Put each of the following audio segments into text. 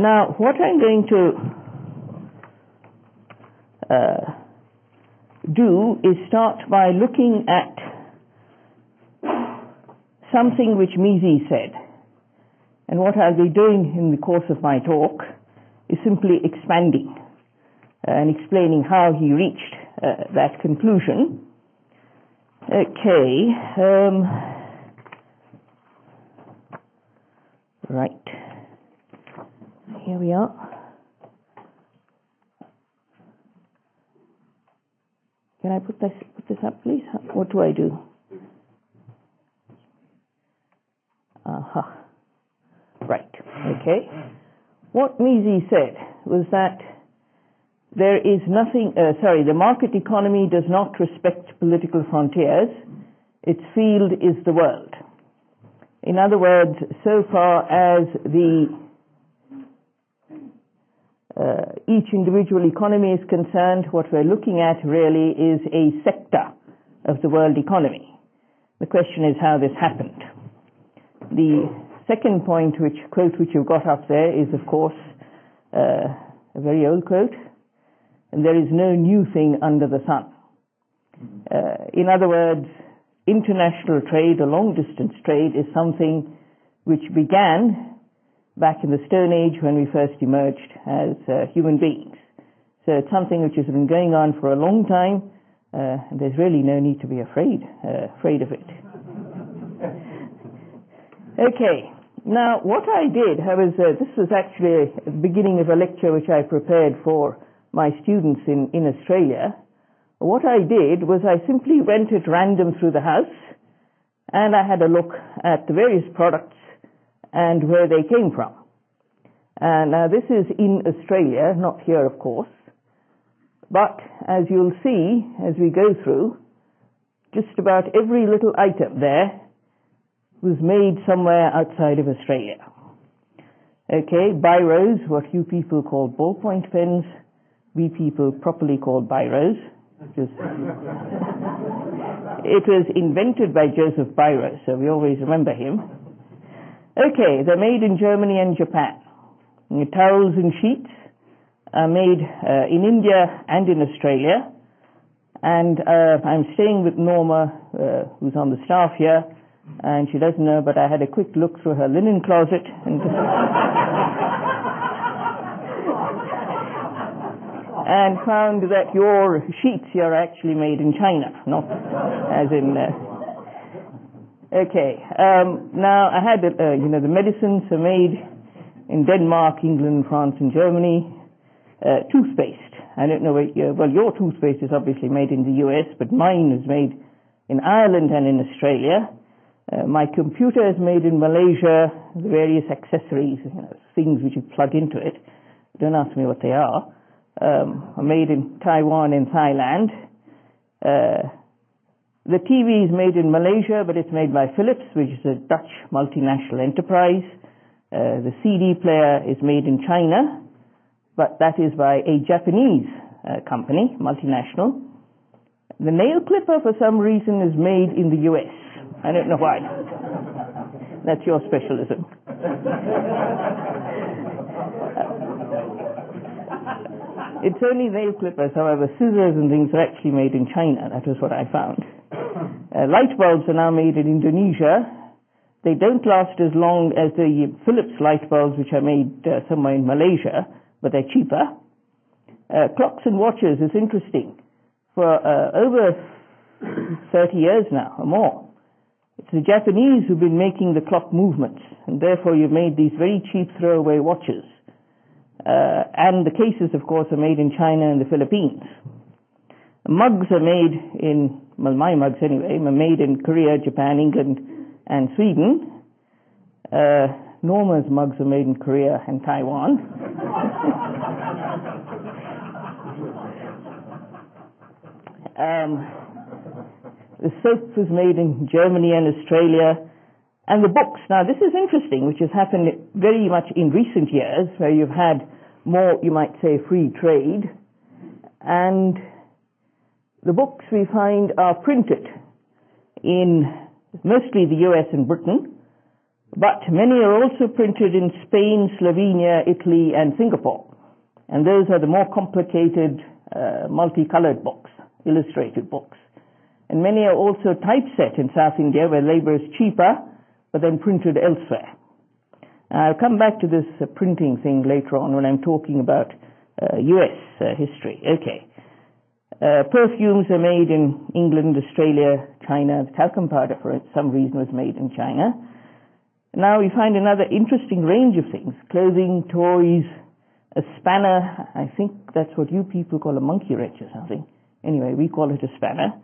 Now, what I'm going to uh, do is start by looking at something which Mises said. And what I'll be doing in the course of my talk is simply expanding and explaining how he reached uh, that conclusion. Okay. Um, right. Here we are. Can I put this put this up, please? What do I do? Uh-huh. Right. Okay. What Mises said was that there is nothing, uh, sorry, the market economy does not respect political frontiers. Its field is the world. In other words, so far as the uh, each individual economy is concerned, what we're looking at really is a sector of the world economy. The question is how this happened. The second point, which quote which you've got up there, is of course uh, a very old quote, and there is no new thing under the sun. Uh, in other words, international trade or long distance trade is something which began back in the Stone Age when we first emerged as uh, human beings. So it's something which has been going on for a long time, uh, and there's really no need to be afraid, uh, afraid of it. okay, now what I did, I was, uh, this was actually the beginning of a lecture which I prepared for my students in, in Australia. What I did was I simply went at random through the house, and I had a look at the various products and where they came from. Uh, now this is in Australia, not here of course, but as you'll see as we go through, just about every little item there was made somewhere outside of Australia. Okay, biros, what you people call ballpoint pens, we people properly call biros. It was invented by Joseph Biro, so we always remember him. Okay, they're made in Germany and Japan. Towels and sheets are made uh, in India and in Australia. And uh, I'm staying with Norma, uh, who's on the staff here, and she doesn't know, but I had a quick look through her linen closet and and found that your sheets are actually made in China, not as in uh, Okay. Um, now I had, uh, you know, the medicines are made in Denmark, England, France, and Germany. Uh, toothpaste. I don't know. Where, well, your toothpaste is obviously made in the U.S., but mine is made in Ireland and in Australia. Uh, my computer is made in Malaysia. The various accessories, you know, things which you plug into it. Don't ask me what they are. Um, are made in Taiwan and Thailand. The TV is made in Malaysia, but it's made by Philips, which is a Dutch multinational enterprise. Uh, the CD player is made in China, but that is by a Japanese uh, company, multinational. The nail clipper, for some reason, is made in the US. I don't know why. That's your specialism. it's only nail clippers, however, scissors and things are actually made in China. That was what I found. Uh, light bulbs are now made in Indonesia. They don't last as long as the Philips light bulbs, which are made uh, somewhere in Malaysia, but they're cheaper. Uh, clocks and watches is interesting. For uh, over 30 years now or more, it's the Japanese who've been making the clock movements, and therefore you've made these very cheap throwaway watches. Uh, and the cases, of course, are made in China and the Philippines. Mugs are made in well, my mugs anyway, were made in Korea, Japan, England, and Sweden. Uh, Norma's mugs are made in Korea and Taiwan. um, the soap was made in Germany and Australia. And the books, now this is interesting, which has happened very much in recent years, where you've had more, you might say, free trade. And the books we find are printed in mostly the US and Britain, But many are also printed in Spain, Slovenia, Italy, and Singapore. And those are the more complicated, uh, multicolored books, illustrated books. And many are also typeset in South India where labor is cheaper, but then printed elsewhere. I'll come back to this uh, printing thing later on when I'm talking about uh, US uh, history. Okay. Uh, perfumes are made in England, Australia, China. The talcum powder, for some reason, was made in China. Now we find another interesting range of things clothing, toys, a spanner. I think that's what you people call a monkey wrench or something. Anyway, we call it a spanner.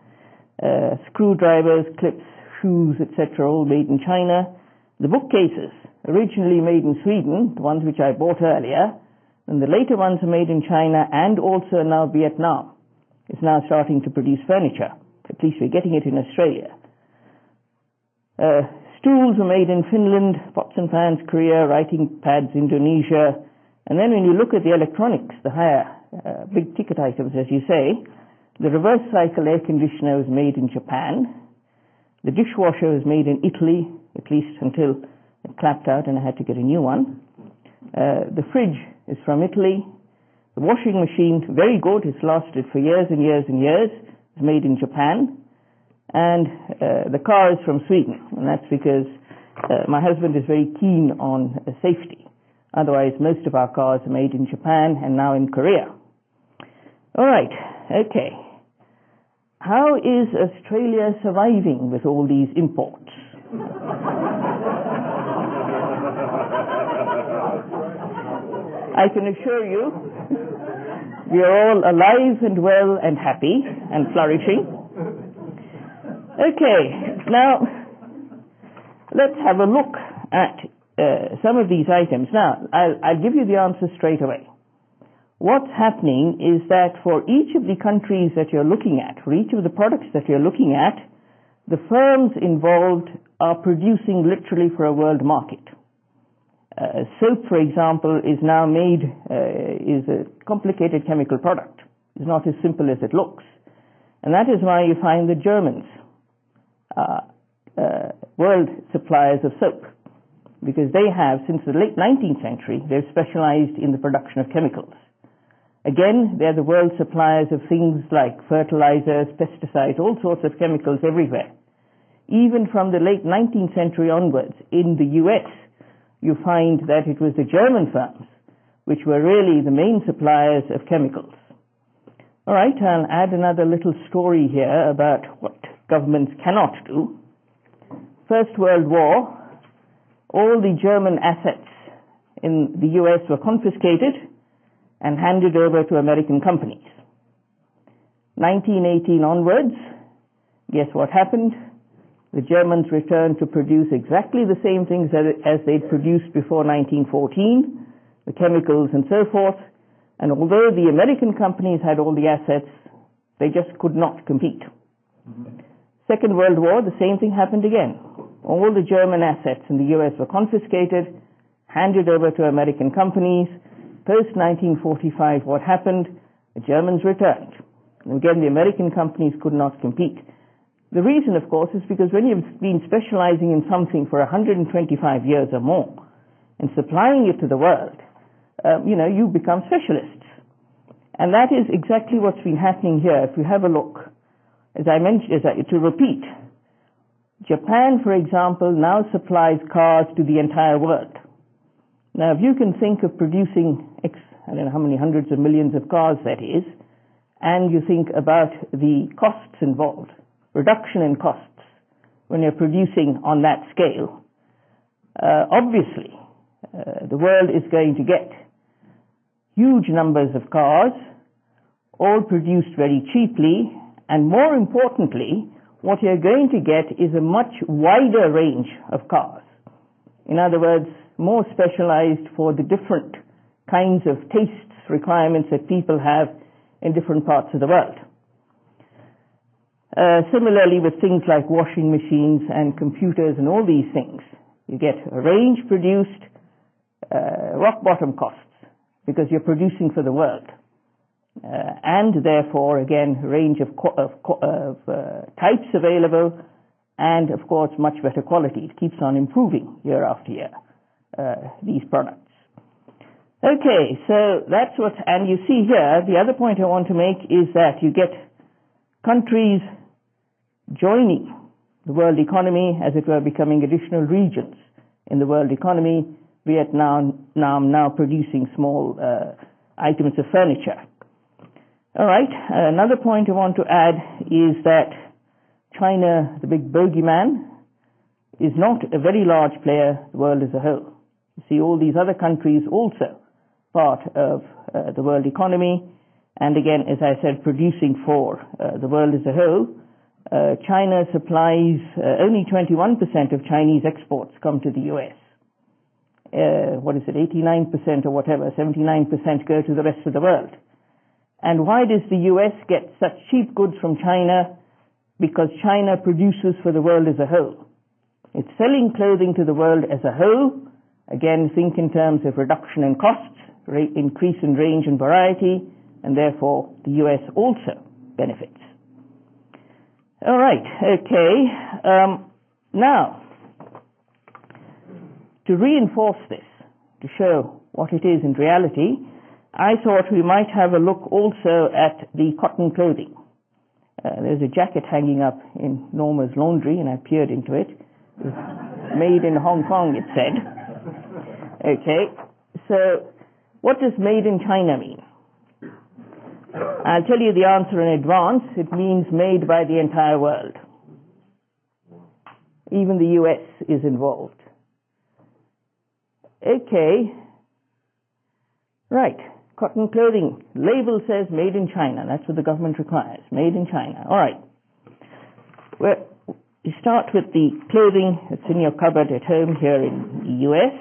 Uh, screwdrivers, clips, shoes, etc., all made in China. The bookcases, originally made in Sweden, the ones which I bought earlier, and the later ones are made in China and also now Vietnam. It's now starting to produce furniture. At least we're getting it in Australia. Uh, Stools are made in Finland, pots and pans, Korea, writing pads, Indonesia. And then when you look at the electronics, the higher, uh, big ticket items, as you say, the reverse cycle air conditioner was made in Japan. The dishwasher was made in Italy, at least until it clapped out and I had to get a new one. Uh, the fridge is from Italy. The washing machine, very good. It's lasted for years and years and years. It's made in Japan and uh, the car is from Sweden, and that's because uh, my husband is very keen on uh, safety. Otherwise, most of our cars are made in Japan and now in Korea. All right, okay. How is Australia surviving with all these imports? I can assure you, we are all alive and well and happy and flourishing. Okay, now let's have a look at uh, some of these items. Now, I'll, I'll give you the answer straight away. What's happening is that for each of the countries that you're looking at, for each of the products that you're looking at, the firms involved are producing literally for a world market. Uh, soap, for example, is now made, uh, is a complicated chemical product. It's not as simple as it looks. And that is why you find the Germans uh, uh, world suppliers of soap because they have, since the late 19th century, they've specialized in the production of chemicals. Again, they're the world suppliers of things like fertilizers, pesticides, all sorts of chemicals everywhere. Even from the late 19th century onwards, in the US, you find that it was the German firms which were really the main suppliers of chemicals. All right, I'll add another little story here about what governments cannot do. First World War, all the German assets in the US were confiscated and handed over to American companies. 1918 onwards, guess what happened? The Germans returned to produce exactly the same things as they'd produced before 1914, the chemicals and so forth, and although the American companies had all the assets, they just could not compete. Mm-hmm. Second World War, the same thing happened again. All the German assets in the US were confiscated, handed over to American companies. Post 1945, what happened? The Germans returned. And again, the American companies could not compete. The reason, of course, is because when you've been specializing in something for 125 years or more and supplying it to the world, um, you know, you become specialists. And that is exactly what's been happening here. If you have a look, as I mentioned, as I, to repeat, Japan, for example, now supplies cars to the entire world. Now, if you can think of producing X, I don't know how many hundreds of millions of cars that is, and you think about the costs involved, reduction in costs when you're producing on that scale, uh, obviously uh, the world is going to get huge numbers of cars, all produced very cheaply and more importantly, what you're going to get is a much wider range of cars. In other words, more specialized for the different kinds of tastes, requirements that people have in different parts of the world. Uh, similarly with things like washing machines and computers and all these things, you get a range produced, uh, rock bottom costs because you're producing for the world. Uh, and therefore, again, range of, of, of uh, types available and of course much better quality. It keeps on improving year after year, uh, these products. Okay, so that's what, and you see here, the other point I want to make is that you get countries joining the world economy, as it were, becoming additional regions in the world economy. Vietnam now, now producing small uh, items of furniture. All right, another point I want to add is that China, the big bogeyman, is not a very large player, the world as a whole. You see all these other countries also part of uh, the world economy, and again, as I said, producing for uh, the world as a whole. Uh, China supplies uh, only 21% of Chinese exports come to the US. Uh, what is it, 89% or whatever, 79% go to the rest of the world. And why does the US get such cheap goods from China? Because China produces for the world as a whole. It's selling clothing to the world as a whole. Again, think in terms of reduction in costs, increase in range and variety, and therefore the US also benefits. All right, okay. Um, now, to reinforce this, to show what it is in reality, I thought we might have a look also at the cotton clothing. Uh, there's a jacket hanging up in Norma's laundry, and I peered into it. it made in Hong Kong, it said. Okay, so what does made in China mean? I'll tell you the answer in advance. It means made by the entire world. Even the US is involved. Okay. Right. Cotton clothing. Label says made in China. That's what the government requires. Made in China. All right. Well, you start with the clothing that's in your cupboard at home here in the US.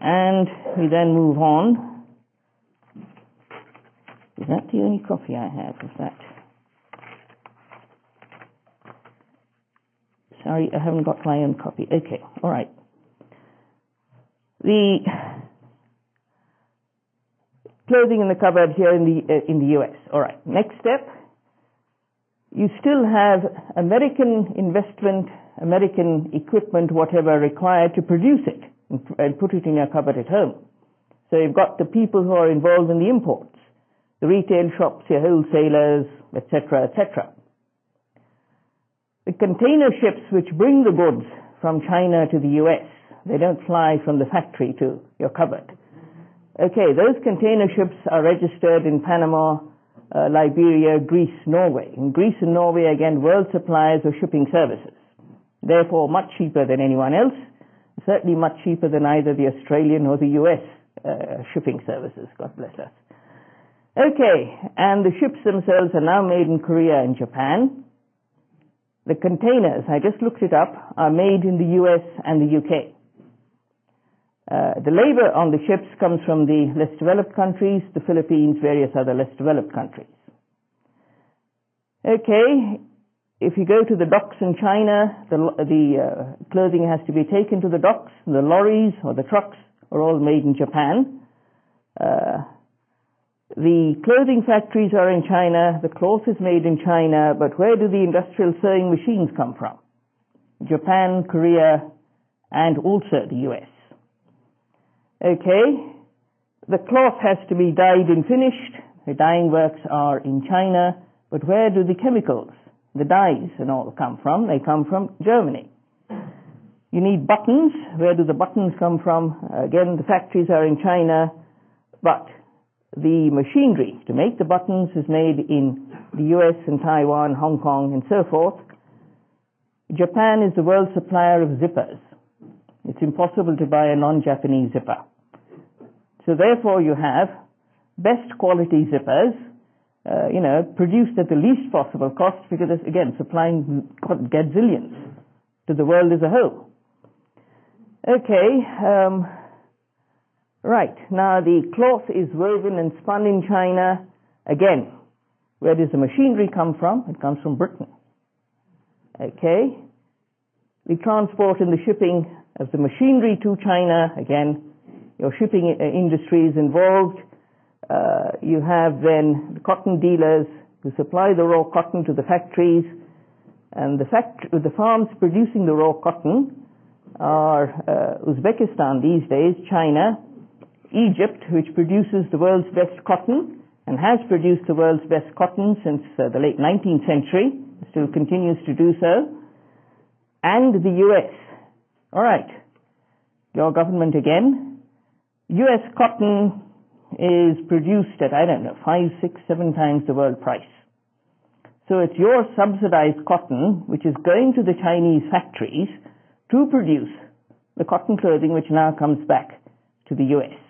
And we then move on is that the only copy I have of that? Sorry, I haven't got my own copy. Okay, all right. The clothing in the cupboard here in the uh, in the U.S. All right. Next step. You still have American investment, American equipment, whatever required to produce it and put it in your cupboard at home. So you've got the people who are involved in the imports the retail shops, your wholesalers, etc., etc. The container ships which bring the goods from China to the US, they don't fly from the factory to your cupboard. Okay, those container ships are registered in Panama, uh, Liberia, Greece, Norway. In Greece and Norway, again, world suppliers of shipping services. Therefore, much cheaper than anyone else. Certainly much cheaper than either the Australian or the US uh, shipping services. God bless us. Okay, and the ships themselves are now made in Korea and Japan. The containers, I just looked it up, are made in the US and the UK. Uh, the labor on the ships comes from the less developed countries, the Philippines, various other less developed countries. Okay, if you go to the docks in China, the, the uh, clothing has to be taken to the docks. The lorries or the trucks are all made in Japan. Uh, the clothing factories are in China, the cloth is made in China, but where do the industrial sewing machines come from? Japan, Korea, and also the US. Okay, the cloth has to be dyed and finished. The dyeing works are in China, but where do the chemicals, the dyes and all come from? They come from Germany. You need buttons. Where do the buttons come from? Again, the factories are in China, but the machinery to make the buttons is made in the US and Taiwan, Hong Kong, and so forth. Japan is the world supplier of zippers. It's impossible to buy a non-Japanese zipper. So therefore you have best quality zippers, uh, you know, produced at the least possible cost because again, supplying gazillions to the world as a whole. Okay, um, Right. Now the cloth is woven and spun in China. Again, where does the machinery come from? It comes from Britain. Okay. The transport and the shipping of the machinery to China, again, your shipping uh, industry is involved. Uh, you have then the cotton dealers who supply the raw cotton to the factories. And the, fact, the farms producing the raw cotton are uh, Uzbekistan these days, China, Egypt, which produces the world's best cotton and has produced the world's best cotton since uh, the late 19th century, still continues to do so, and the US. All right, your government again. US cotton is produced at, I don't know, five, six, seven times the world price. So it's your subsidized cotton which is going to the Chinese factories to produce the cotton clothing which now comes back to the US.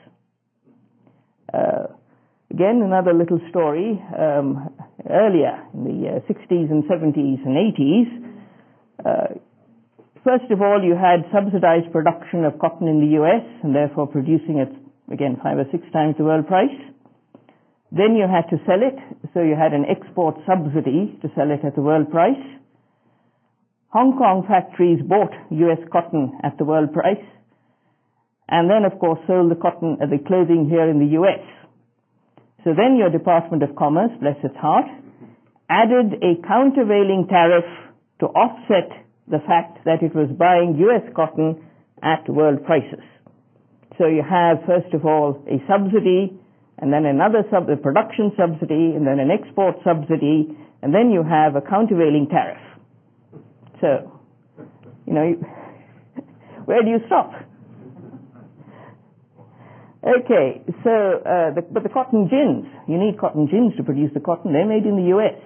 Uh, again, another little story. Um, earlier in the uh, 60s and 70s and 80s, uh, first of all, you had subsidized production of cotton in the US and therefore producing it, again, five or six times the world price. Then you had to sell it, so you had an export subsidy to sell it at the world price. Hong Kong factories bought US cotton at the world price, and then of course sold the cotton, uh, the clothing here in the US. So then your Department of Commerce, bless its heart, added a countervailing tariff to offset the fact that it was buying US cotton at world prices. So you have, first of all, a subsidy and then another sub, a production subsidy, and then an export subsidy, and then you have a countervailing tariff. So, you know, where do you stop? Okay, so, uh, the, but the cotton gins, you need cotton gins to produce the cotton, they're made in the US.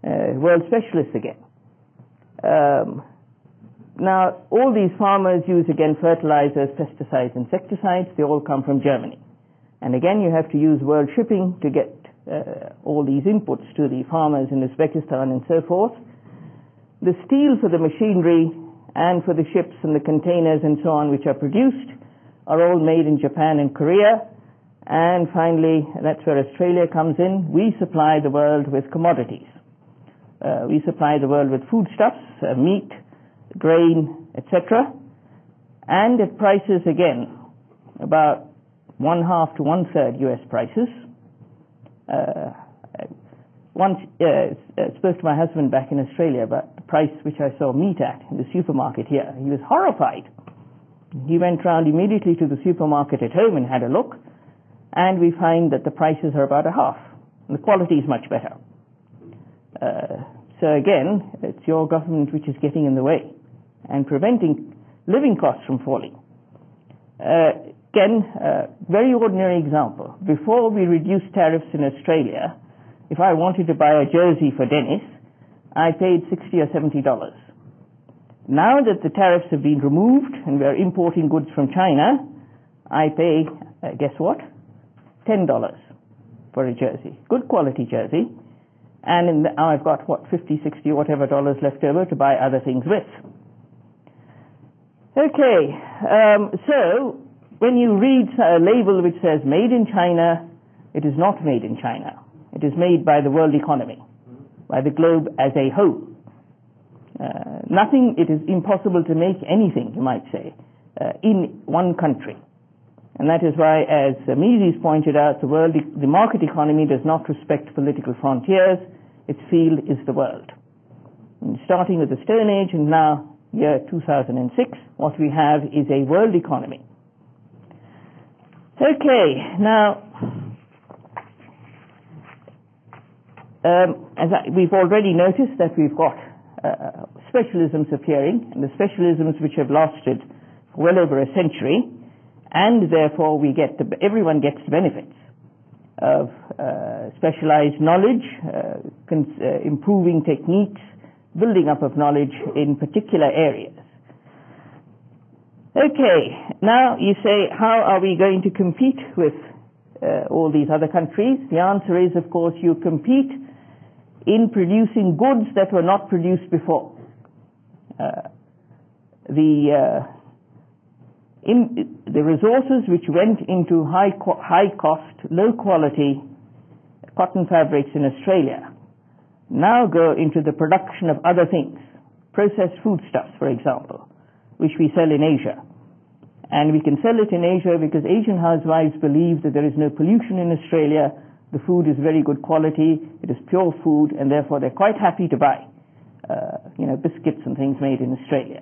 Uh, world specialists again. Um, now, all these farmers use again fertilizers, pesticides, insecticides, they all come from Germany. And again, you have to use world shipping to get uh, all these inputs to the farmers in Uzbekistan and so forth. The steel for the machinery and for the ships and the containers and so on which are produced are all made in Japan and Korea. And finally, that's where Australia comes in. We supply the world with commodities. Uh, we supply the world with foodstuffs, uh, meat, grain, etc. And at prices again about one half to one third US prices. Uh, once uh, spoke to my husband back in Australia about the price which I saw meat at in the supermarket here. He was horrified. He went round immediately to the supermarket at home and had a look, and we find that the prices are about a half. And the quality is much better. Uh, so again, it's your government which is getting in the way and preventing living costs from falling. Uh, again, uh, very ordinary example. Before we reduced tariffs in Australia, if I wanted to buy a jersey for Dennis, I paid 60 or 70 dollars. Now that the tariffs have been removed and we're importing goods from China, I pay, uh, guess what? $10 for a jersey. Good quality jersey. And the, I've got, what, 50, 60, whatever dollars left over to buy other things with. Okay, um, so when you read a label which says made in China, it is not made in China. It is made by the world economy, by the globe as a whole. Uh, nothing, it is impossible to make anything, you might say, uh, in one country. And that is why, as Mises pointed out, the, world, the market economy does not respect political frontiers. Its field is the world. And starting with the Stone Age and now year 2006, what we have is a world economy Okay, now, um, as I, we've already noticed that we've got uh, specialisms appearing, and the specialisms which have lasted well over a century, and therefore we get the, everyone gets the benefits of uh, specialized knowledge, uh, uh, improving techniques, building up of knowledge in particular areas. Okay, now you say, how are we going to compete with uh, all these other countries? The answer is, of course, you compete in producing goods that were not produced before. Uh, the uh, in, the resources which went into high co- high cost, low quality cotton fabrics in Australia now go into the production of other things, processed foodstuffs, for example, which we sell in Asia. And we can sell it in Asia because Asian housewives believe that there is no pollution in Australia. The food is very good quality. It is pure food and therefore they're quite happy to buy uh, you know, biscuits and things made in Australia.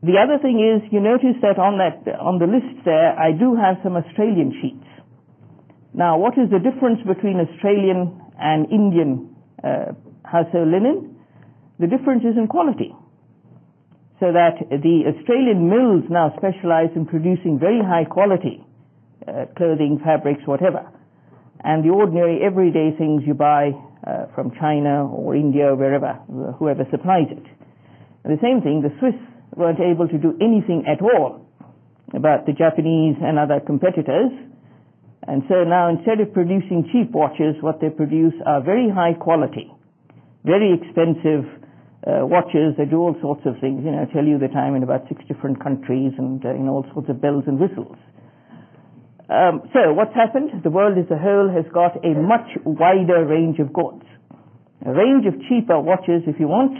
The other thing is, you notice that on that on the list there, I do have some Australian sheets. Now, what is the difference between Australian and Indian uh, household linen? The difference is in quality. So that the Australian mills now specialize in producing very high quality uh, clothing, fabrics, whatever. And the ordinary everyday things you buy uh, from China or India or wherever, whoever supplies it. And the same thing, the Swiss weren't able to do anything at all about the Japanese and other competitors. And so now instead of producing cheap watches, what they produce are very high quality, very expensive uh, watches that do all sorts of things, you know, tell you the time in about six different countries and uh, know, all sorts of bells and whistles. Um, so what's happened? The world as a whole has got a much wider range of goods. A range of cheaper watches if you want,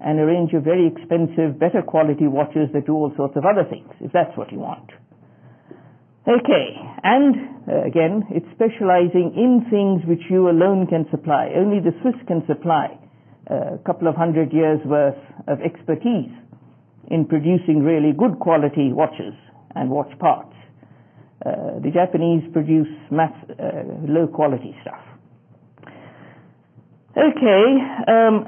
and a range of very expensive, better quality watches that do all sorts of other things, if that's what you want. Okay, and uh, again, it's specializing in things which you alone can supply. Only the Swiss can supply a couple of hundred years worth of expertise in producing really good quality watches and watch parts. Uh, the Japanese produce mass, uh, low quality stuff. Okay, um,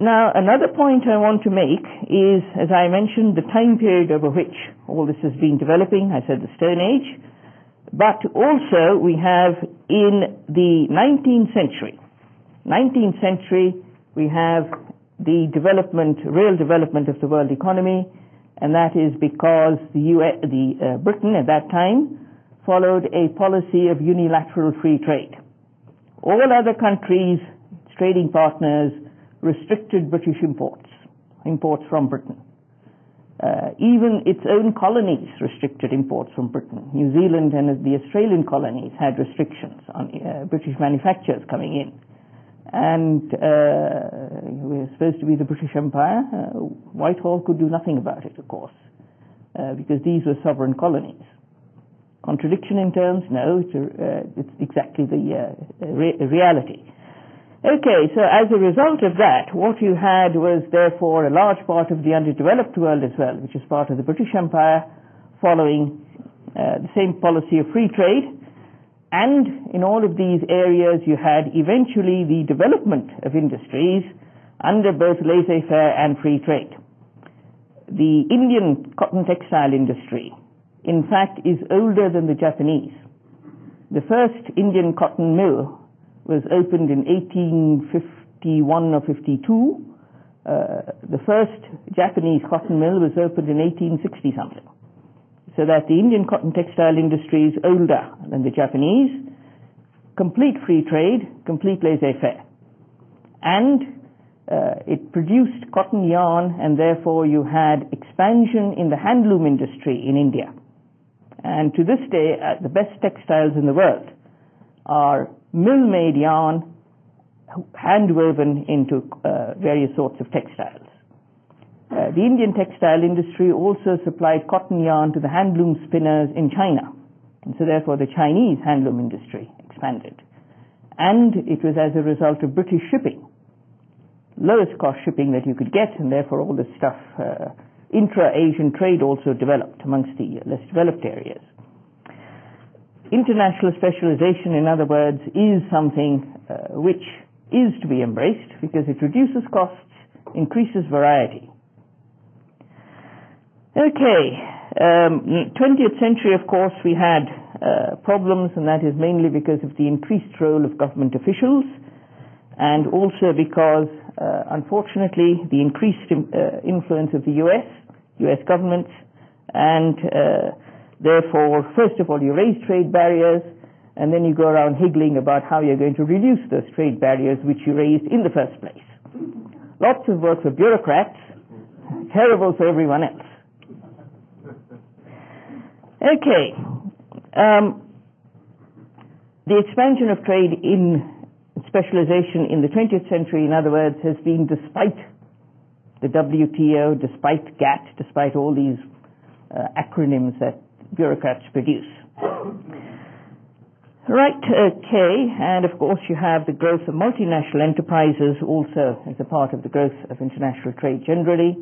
now, another point I want to make is, as I mentioned, the time period over which all this has been developing. I said the Stone Age. But also we have in the 19th century, 19th century, we have the development, real development of the world economy, and that is because the, US, the uh, Britain at that time followed a policy of unilateral free trade. All other countries, trading partners, restricted British imports, imports from Britain. Uh, even its own colonies restricted imports from Britain. New Zealand and the Australian colonies had restrictions on uh, British manufacturers coming in. And uh, we were supposed to be the British Empire. Uh, Whitehall could do nothing about it, of course, uh, because these were sovereign colonies. Contradiction in terms? No, it's, uh, it's exactly the re- reality. Okay, so as a result of that, what you had was therefore a large part of the underdeveloped world as well, which is part of the British Empire, following uh, the same policy of free trade. And in all of these areas, you had eventually the development of industries under both laissez-faire and free trade. The Indian cotton textile industry, in fact, is older than the Japanese. The first Indian cotton mill was opened in 1851 or 52. Uh, the first Japanese cotton mill was opened in 1860 something. So that the Indian cotton textile industry is older than the Japanese. Complete free trade, complete laissez-faire. And uh, it produced cotton yarn and therefore you had expansion in the handloom industry in India. And to this day, uh, the best textiles in the world are mill-made yarn hand-woven into uh, various sorts of textiles. Uh, the Indian textile industry also supplied cotton yarn to the handloom spinners in China. And so therefore the Chinese handloom industry expanded. And it was as a result of British shipping, lowest cost shipping that you could get, and therefore all this stuff, uh, intra-Asian trade also developed amongst the less developed areas. International specialization, in other words, is something uh, which is to be embraced because it reduces costs, increases variety. Okay, um, 20th century, of course, we had uh, problems, and that is mainly because of the increased role of government officials, and also because, uh, unfortunately, the increased uh, influence of the U.S., U.S. governments, and uh, Therefore, first of all, you raise trade barriers, and then you go around higgling about how you're going to reduce those trade barriers which you raised in the first place. Lots of work for bureaucrats, terrible for everyone else. Okay. Um, the expansion of trade in specialization in the 20th century, in other words, has been despite the WTO, despite GATT, despite all these uh, acronyms that bureaucrats produce. Right, okay, and of course you have the growth of multinational enterprises also as a part of the growth of international trade generally.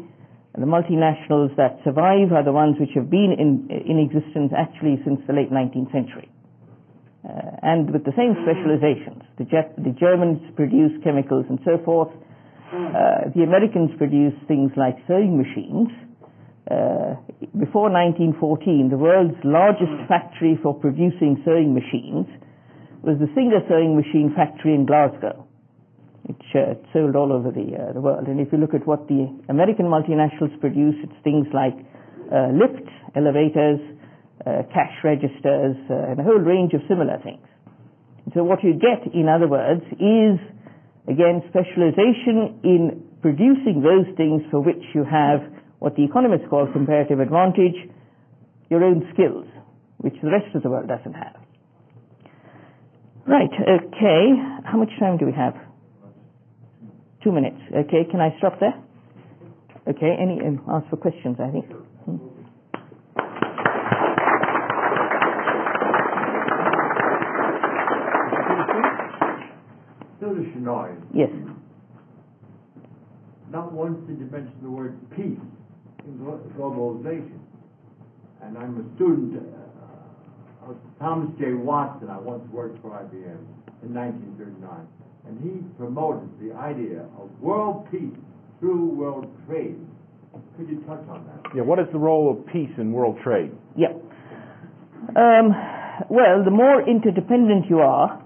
The multinationals that survive are the ones which have been in, in existence actually since the late 19th century. Uh, and with the same specializations. The, Jap- the Germans produce chemicals and so forth. Uh, the Americans produce things like sewing machines. Uh, before 1914, the world's largest factory for producing sewing machines was the Singer Sewing Machine Factory in Glasgow. It uh, sold all over the, uh, the world. And if you look at what the American multinationals produce, it's things like uh, lifts, elevators, uh, cash registers, uh, and a whole range of similar things. So what you get, in other words, is again specialization in producing those things for which you have what the economists call comparative advantage, your own skills, which the rest of the world doesn't have. Right, okay. How much time do we have? Two minutes. Okay, can I stop there? Okay, any, um, ask for questions, I think. Hmm. Still to Shinoy, Yes. not once did you mention the word peace in globalization. And I'm a student uh, of Thomas J. Watson. I once worked for IBM in 1939. And he promoted the idea of world peace through world trade. Could you touch on that? Yeah, what is the role of peace in world trade? Yeah. Um, well, the more interdependent you are,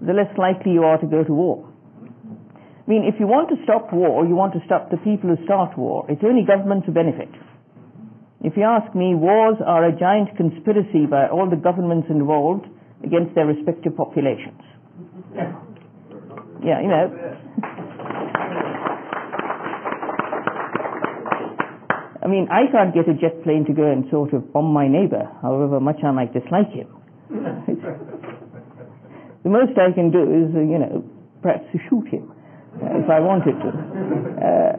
the less likely you are to go to war. I mean, if you want to stop war, you want to stop the people who start war. It's only governments who benefit. If you ask me, wars are a giant conspiracy by all the governments involved against their respective populations. Yeah, you know. I mean, I can't get a jet plane to go and sort of bomb my neighbor, however much I might dislike him. the most I can do is, uh, you know, perhaps to shoot him uh, if I wanted to. Uh,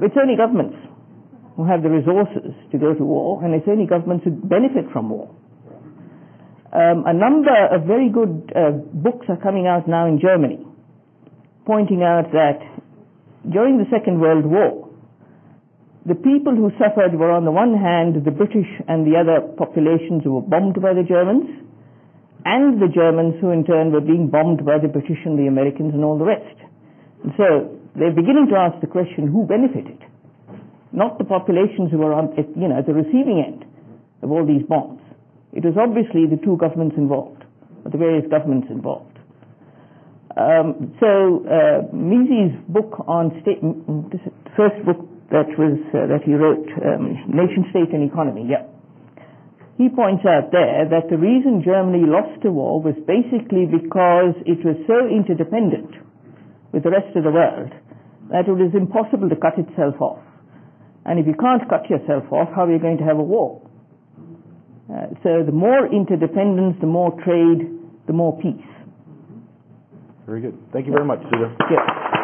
it's only governments who have the resources to go to war, and it's only governments who benefit from war. Um, a number of very good uh, books are coming out now in Germany, pointing out that during the Second World War, the people who suffered were on the one hand the British and the other populations who were bombed by the Germans, and the Germans who in turn were being bombed by the British and the Americans and all the rest. And so they're beginning to ask the question, who benefited? Not the populations who were on, you know, at the receiving end of all these bombs. It was obviously the two governments involved, or the various governments involved. Um, so uh, Mises' book on state, first book that was uh, that he wrote, um, Nation, State, and Economy. Yeah, he points out there that the reason Germany lost the war was basically because it was so interdependent with the rest of the world that it was impossible to cut itself off. And if you can't cut yourself off, how are you going to have a war? Uh, so the more interdependence, the more trade, the more peace. Very good. Thank you very much, Sudha. Yeah.